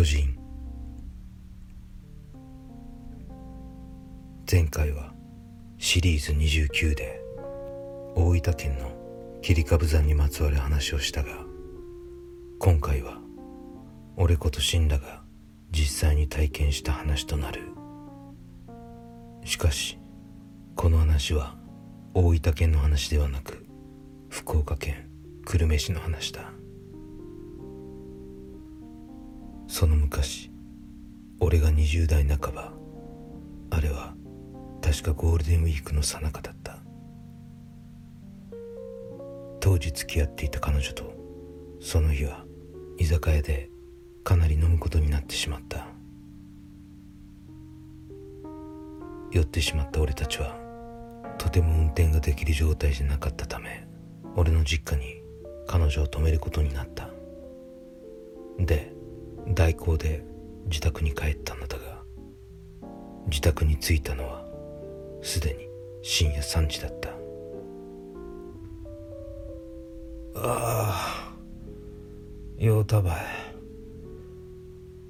巨人。前回はシリーズ29で大分県の切り株山にまつわる話をしたが今回は俺こと死んだが実際に体験した話となる。しかしこの話は大分県の話ではなく福岡県久留米市の話だ。その昔俺が20代半ばあれは確かゴールデンウィークの最中だった。当時付き合っていた彼女とその日は居酒屋でかなり飲むことになってしまった。酔ってしまった俺たちはとても運転ができる状態じゃなかったため俺の実家に彼女を泊めることになった。で代行で自宅に帰ったのだが自宅に着いたのはすでに深夜3時だった。ああ酔うたばい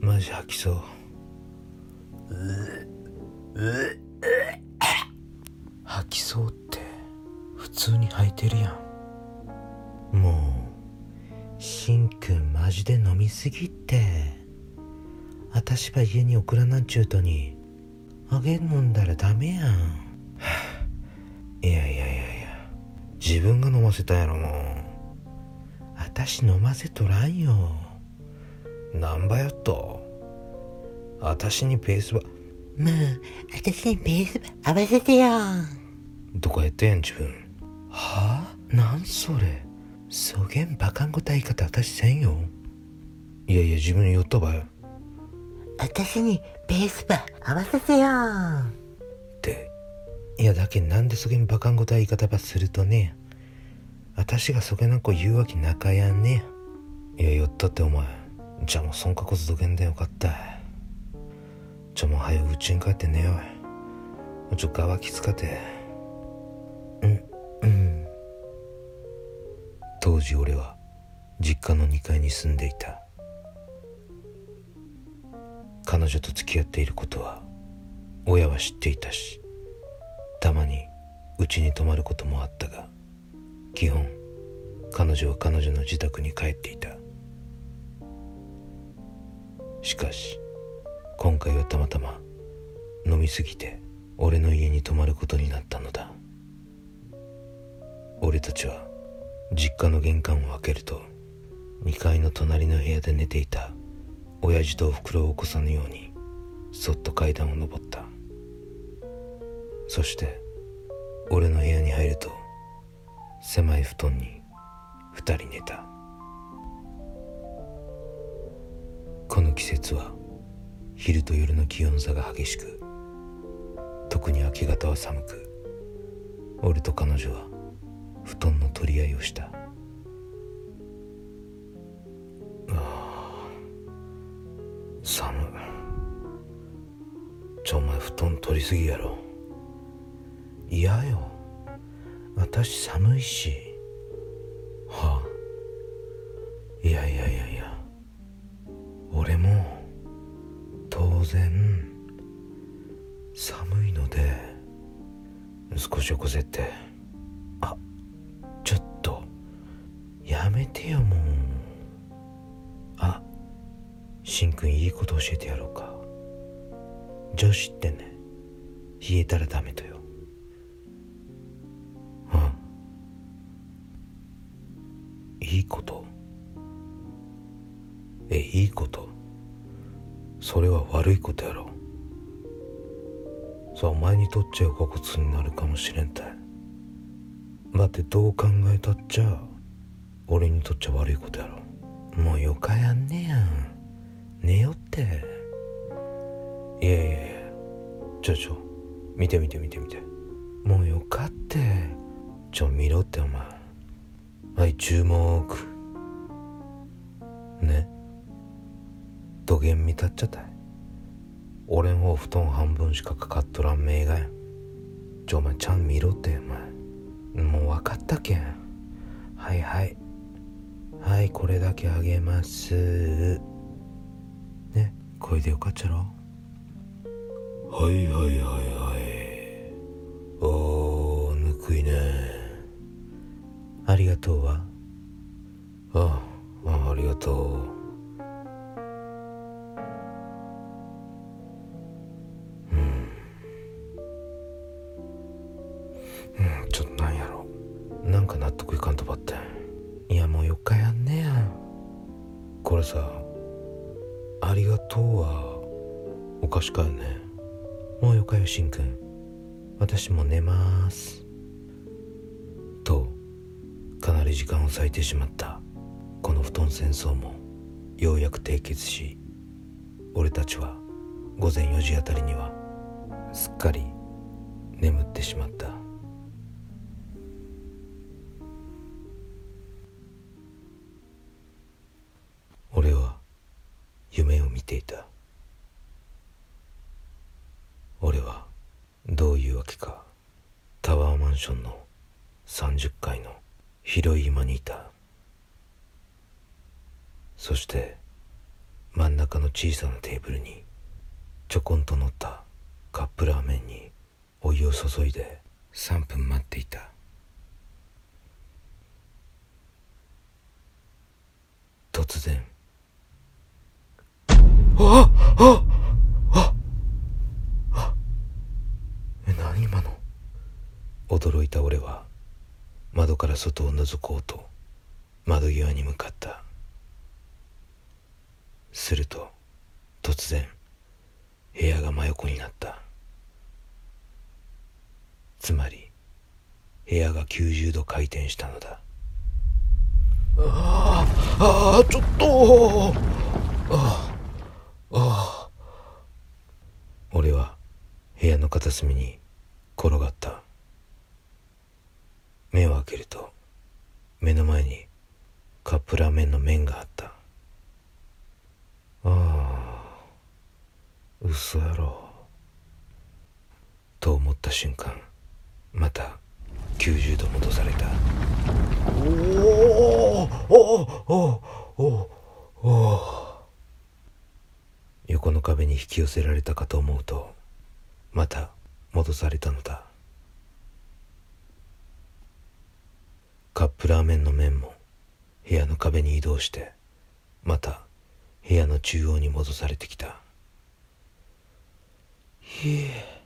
マジ吐きそう。吐きそうって普通に吐いてるやん。もうしんくんマジで飲みすぎって。私は家に送らなんちゅうとにあげ飲んだらダメやん。いやいやいやいや。自分が飲ませたやろもう。私飲ませとらんよ。なんばよっと。私にペースば。もう、私にペース合わせてよ。どこやってん自分。はあ？なんそれそげんバカンごた言い方私せんよ。いやいや自分酔ったばよ。私にペースば合わせてよ。って。いやだけなんでそげんバカンごた言い方ばするとね。私がそげな子言うわけなかやんね。いや酔ったってお前。じゃあもうそんかこそどげんでよかった。ちょもう早うちに帰って寝よう。ちょ側きつかて当時俺は実家の2階に住んでいた。彼女と付き合っていることは親は知っていたしたまにうちに泊まることもあったが基本彼女は彼女の自宅に帰っていた。しかし今回はたまたま飲みすぎて俺の家に泊まることになったのだ。俺たちは実家の玄関を開けると2階の隣の部屋で寝ていた親父とおふくろを起こさぬようにそっと階段を上った。そして俺の部屋に入ると狭い布団に二人寝た。この季節は昼と夜の気温差が激しく特に明け方は寒く俺と彼女は布団の取り合いをした。あ寒ちょお前布団取りすぎやろ。嫌よ。私寒いし。はあ。いやいやいやいや。俺も当然寒いので少し起こせって。やめてよもう。あしんくんいいこと教えてやろうか。女子ってね冷えたらダメとよ。うん。いいこと？えいいこと？それは悪いことやろ。さあお前にとっちゃ不骨になるかもしれんたい。だってどう考えたっちゃ？俺にとっちゃ悪いことやろ。もうよかやんねやん。寝よって。いやいやいや。ちょちょ。見て見て見て見て。もうよかって。ちょ見ろってお前。はい注目。ね。土下見たっちゃった。い俺ん方布団半分しかかかっとらんめえがやちょお前ちゃん見ろってお前。もう分かったけん。はいはい。はいこれだけあげます。ねこれでよかっちゃろ？はいはいはいはい。おーぬくいね。ありがとうわああありがとう。うん。ちょっとなんやろ。なんか納得いかんとばっていやもう4日やんねやこれさありがとうはおかしかよね。もうよかよしんくん。私も寝ます。とかなり時間を割いてしまった。この布団戦争もようやく締結し俺たちは午前4時あたりにはすっかり眠ってしまった。俺はどういうわけか。タワーマンションの30階の広い居間にいた。そして真ん中の小さなテーブルにちょこんと乗ったカップラーメンにお湯を注いで3分待っていた。突然。あっあああえ何今の驚いた俺は窓から外を覗こうと窓際に向かった。すると突然部屋が真横になった。つまり部屋が90度回転したのだ。ああああちょっと。ああああ俺は部屋の片隅に転がった目を開けると目の前にカップラーメンの麺があった。ああ嘘やろ。と思った瞬間また90度戻された。おおおおおおお横の壁に引き寄せられたかと思うとまた戻されたのだ。カップラーメンの麺も部屋の壁に移動してまた部屋の中央に戻されてきた。いえ。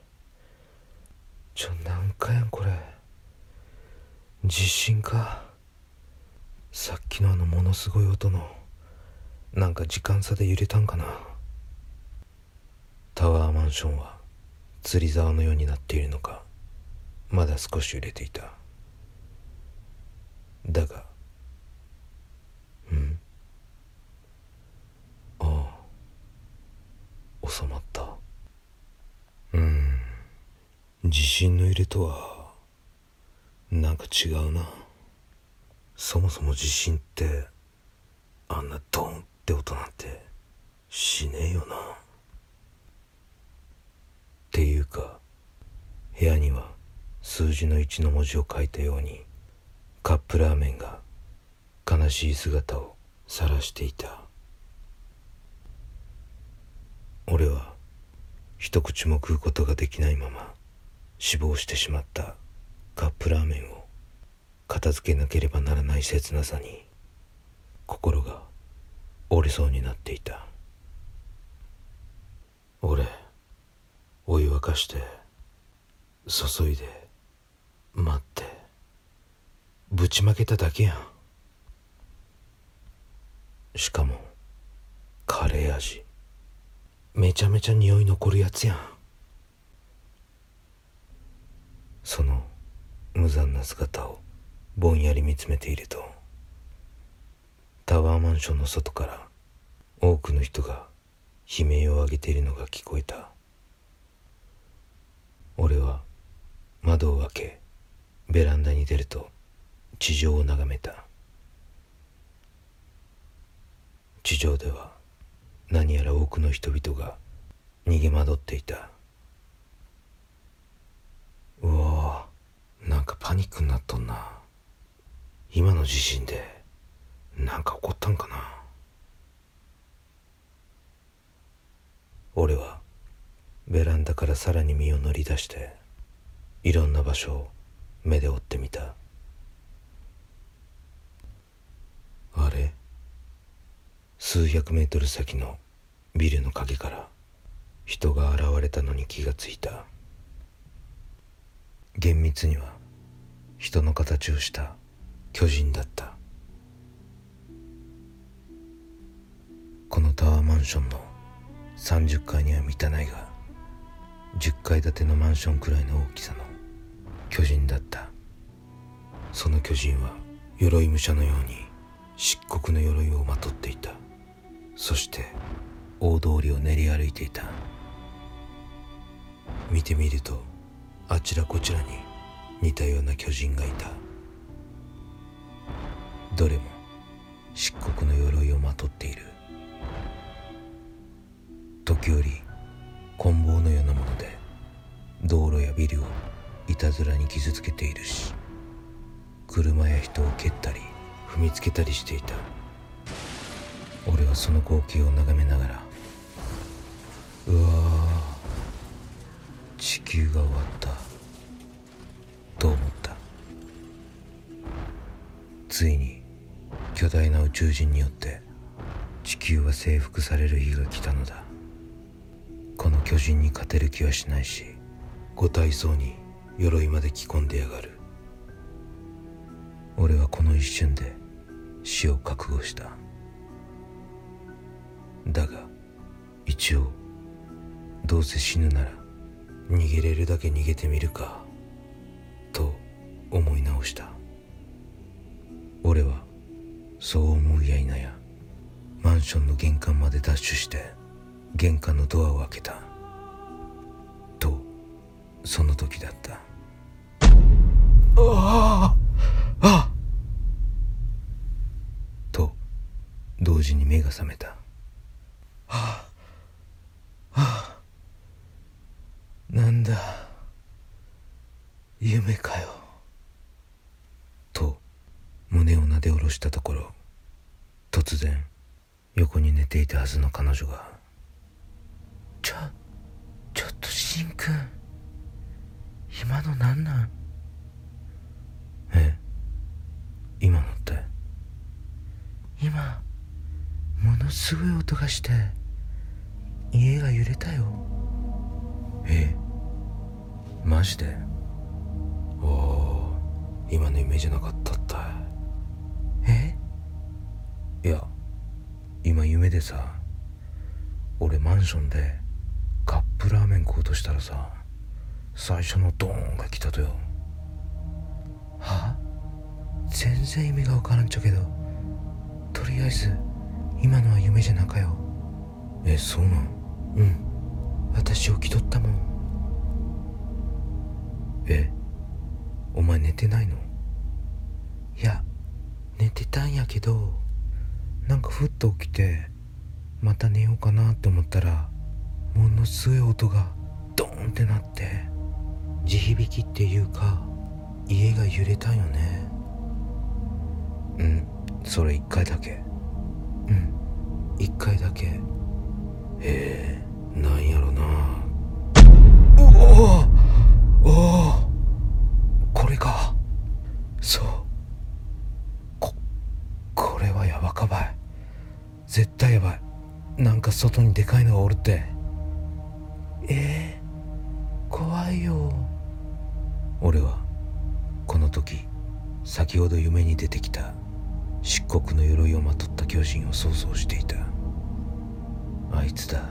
ちょ何回やんこれ。地震か。さっきのあのものすごい音のなんか時間差で揺れたんかな。タワーマンションは釣り竿のようになっているのかまだ少し揺れていた。だが。うん。ああ。収まった。うん。地震の揺れとはなんか違うな。そもそも地震ってあんなドンって音なんてしねえよな。っていうか部屋には数字の1の文字を書いたようにカップラーメンが悲しい姿を晒していた。俺は一口も食うことができないまま死亡してしまった。カップラーメンを片付けなければならない切なさに心が折れそうになっていた。俺お湯沸かして注いで待って。ぶちまけただけやん。しかもカレー味。めちゃめちゃ匂い残るやつやん。その無残な姿をぼんやり見つめているとタワーマンションの外から多くの人が悲鳴を上げているのが聞こえた。俺は窓を開けベランダに出ると地上を眺めた。地上では何やら多くの人々が逃げ惑っていた。うわなんかパニックになっとんな。今の地震でなんか起こったんかな。俺はベランダからさらに身を乗り出していろんな場所を目で追ってみた。あれ？数百メートル先のビルの陰から人が現れたのに気がついた。厳密には人の形をした巨人だった。このタワーマンションの30階には満たないが10階建てのマンションくらいの大きさの巨人だった。その巨人は鎧武者のように漆黒の鎧をまとっていた。そして大通りを練り歩いていた。見てみるとあちらこちらに似たような巨人がいた。どれも漆黒の鎧をまとっている。時折棍棒のようなもので道路やビルをいたずらに傷つけているし車や人を蹴ったり踏みつけたりしていた。俺はその光景を眺めながらうわ地球が終わった。と思った。ついに巨大な宇宙人によって地球は征服される日が来たのだ。この巨人に勝てる気はしないし五体そうに鎧まで着込んでやがる。俺はこの一瞬で死を覚悟した。だが一応どうせ死ぬなら逃げれるだけ逃げてみるかと思い直した。俺はそう思うやいなやマンションの玄関までダッシュして玄関のドアを開けた。とその時だった。あああと同時に目が覚めた。はあはあ。なんだ夢かよ。と胸をなで下ろしたところ突然横に寝ていたはずの彼女がちょ、ちょっとしんくん。今のなんなんえ今のって今、ものすごい音がして、家が揺れたよ。えマジで？おお今の夢じゃなかったったえ？いや今夢でさ俺マンションでカップラーメン食おうとしたらさ最初のドーンが来たとよ。は？全然意味がわからんちょけど、とりあえず、今のは夢じゃなかよ。えそうなん？うん。私起きとったもん。え？お前寝てないの？いや、寝てたんやけど、なんかふっと起きて、また寝ようかなって思ったら、ものすごい音がドーンってなって、地響きっていうか、家が揺れたんよね。うんそれ一回だけうん、一回だけ。ええなんやろなおおおおこれか。そう。こ、これはやばかばい。絶対やばい。なんか外にでかいのがおるって。えー、怖いよ。俺はこの時先ほど夢に出てきた漆黒の鎧をまとった巨人を想像していた。あいつだ。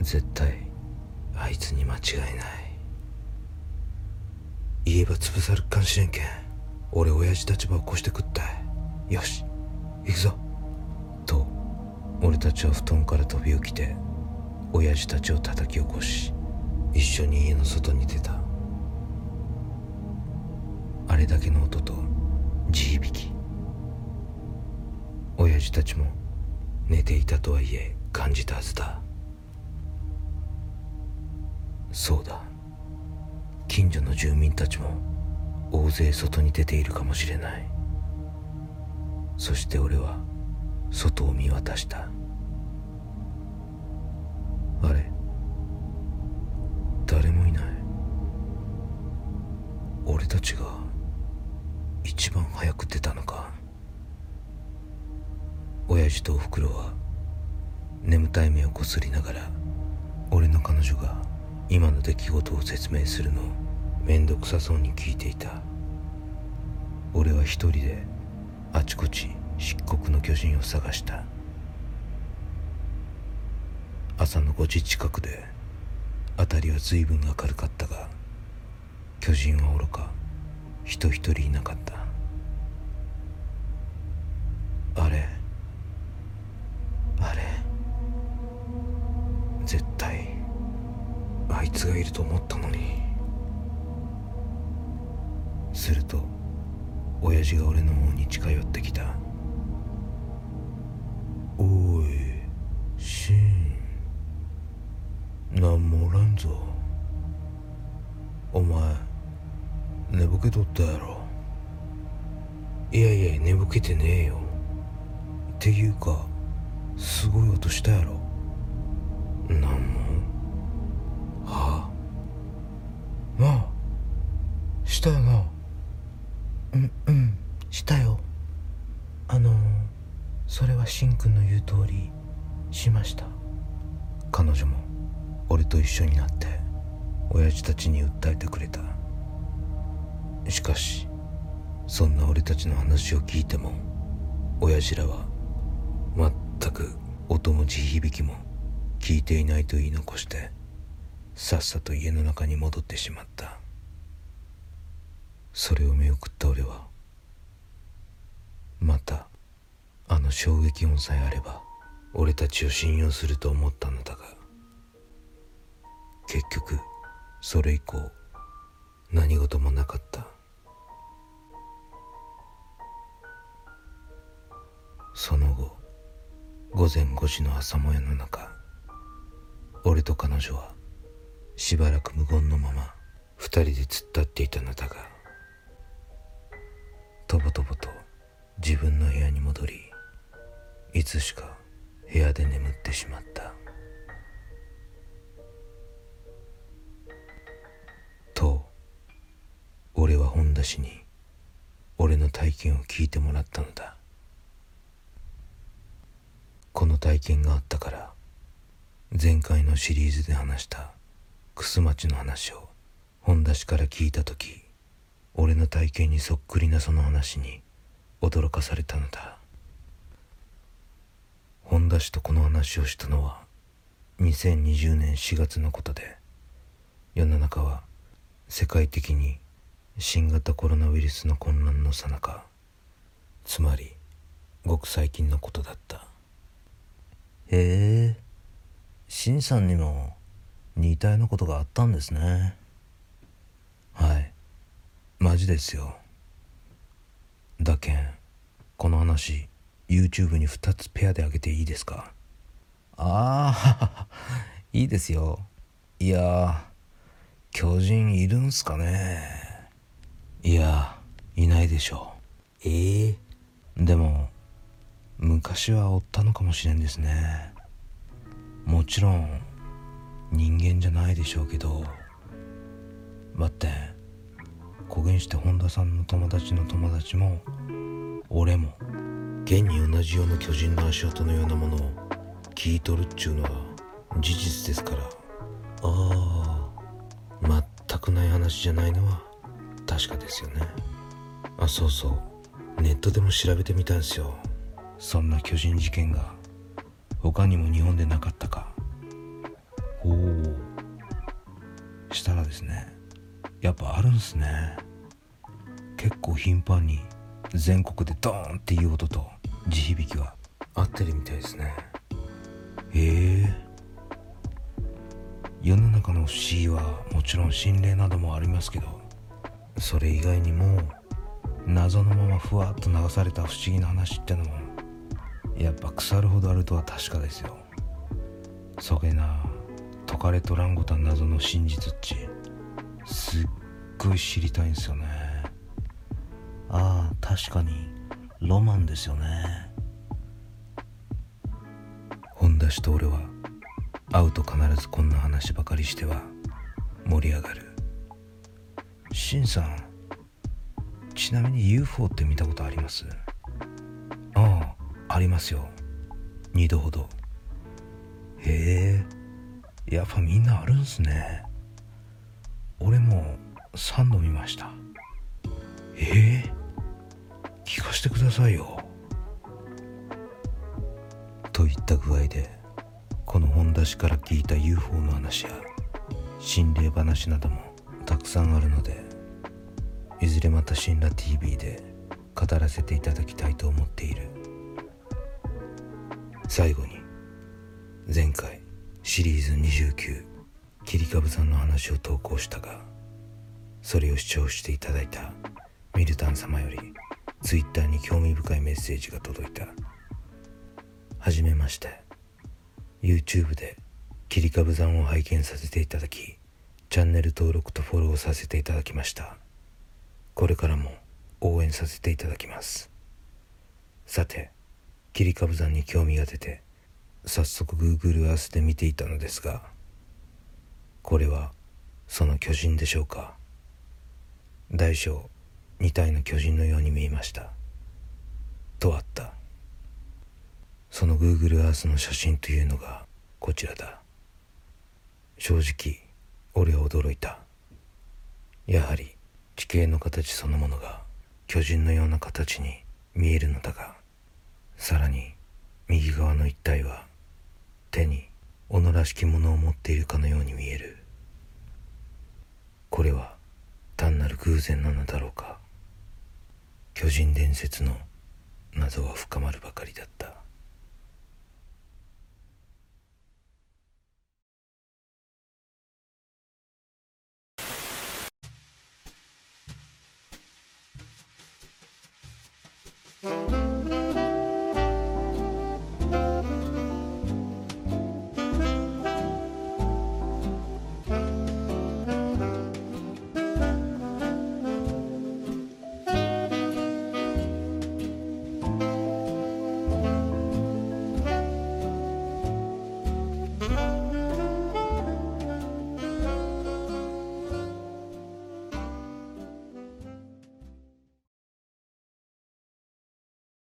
絶対あいつに間違いない。言えば潰さるかんしれんけん。俺親父立場を越して食ったい。よし行くぞ。と俺たちは布団から飛び起きて親父たちを叩き起こし一緒に家の外に出た。あれだけの音と地響き。親父たちも寝ていたとはいえ感じたはずだ。そうだ。近所の住民たちも大勢外に出ているかもしれない。そして俺は外を見渡した。眠たい目をこすりながら俺の彼女が今の出来事を説明するのを面倒くさそうに聞いていた。俺は一人であちこち漆黒の巨人を探した。朝の5時近くで辺りは随分明るかったが巨人はおろか人一人いなかった。あれと思ったのに。すると親父が俺の方に近寄ってきた。おいシン。なんもおらんぞ。お前寝ぼけとったやろ。いやいや寝ぼけてねえよ。っていうかすごい音したやろ。なんも。したよな。うんうんしたよ。あのそれはしんくんの言う通りしました。彼女も俺と一緒になって親父たちに訴えてくれた。しかしそんな俺たちの話を聞いても親父らは全く音も地響きも聞いていないと言い残してさっさと家の中に戻ってしまった。それを見送った俺はまたあの衝撃音さえあれば俺たちを信用すると思ったのだが結局それ以降何事もなかった。その後午前5時の朝もやの中俺と彼女はしばらく無言のまま二人で突っ立っていたのだがとぼとぼと自分の部屋に戻りいつしか部屋で眠ってしまった。と俺は本田氏に俺の体験を聞いてもらったのだ。この体験があったから前回のシリーズで話した楠町の話を本田氏から聞いた時俺の体験にそっくりなその話に驚かされたのだ。本田氏とこの話をしたのは2020年4月のことで世の中は世界的に新型コロナウイルスの混乱のさなかつまりごく最近のことだった。へえ。しんさんにも似たようなことがあったんですね。マジですよ。だけんこの話 YouTube に2つペアで上げていいですか？ああいいですよ。いや巨人いるんすかね？いやいないでしょう。ええー、でも昔はおったのかもしれんですね。もちろん人間じゃないでしょうけど。待って公言して本田さんの友達の友達も俺も現に同じような巨人の足音のようなものを聞いとるっちゅうのは事実ですから。ああ全くない話じゃないのは確かですよね。あそうそう。ネットでも調べてみたんすよ。そんな巨人事件が他にも日本でなかったか。おおしたらですねやっぱあるんすね。結構頻繁に全国でドーンっていう音と地響きが。合ってるみたいですね。へえ。世の中の不思議はもちろん心霊などもありますけど。それ以外にも謎のままふわっと流された不思議な話ってのもやっぱ腐るほどあるとは確かですよ。そげな解かれとらんごた謎の真実っちすっごい知りたいんすよね。ああ確かにロマンですよね。本田氏と俺は会うと必ずこんな話ばかりしては盛り上がる。しんさんちなみに UFO って見たことあります？ああありますよ。2度ほど。へえやっぱみんなあるんすね俺も3度見ました。え？え聞かせてくださいよ。といった具合でこの本出しから聞いた UFO の話や心霊話などもたくさんあるのでいずれまた神羅 TV で語らせていただきたいと思っている。最後に前回シリーズ29切り株さんの話を投稿したがそれを視聴していただいたミルタン様より Twitter に興味深いメッセージが届いた。はじめまして。YouTube で切り株山を拝見させていただきチャンネル登録とフォローさせていただきました。これからも応援させていただきます。さて切り株山に興味が出て早速 Google Earth で見ていたのですがこれはその巨人でしょうか？大小2体の巨人のように見えました。とあった。その Google Earth の写真というのがこちらだ。正直俺は驚いた。やはり地形の形そのものが巨人のような形に見えるのだがさらに右側の一体は手に斧らしきものを持っているかのように見える。これは単なる偶然なのだろうか。巨人伝説の謎は深まるばかりだった。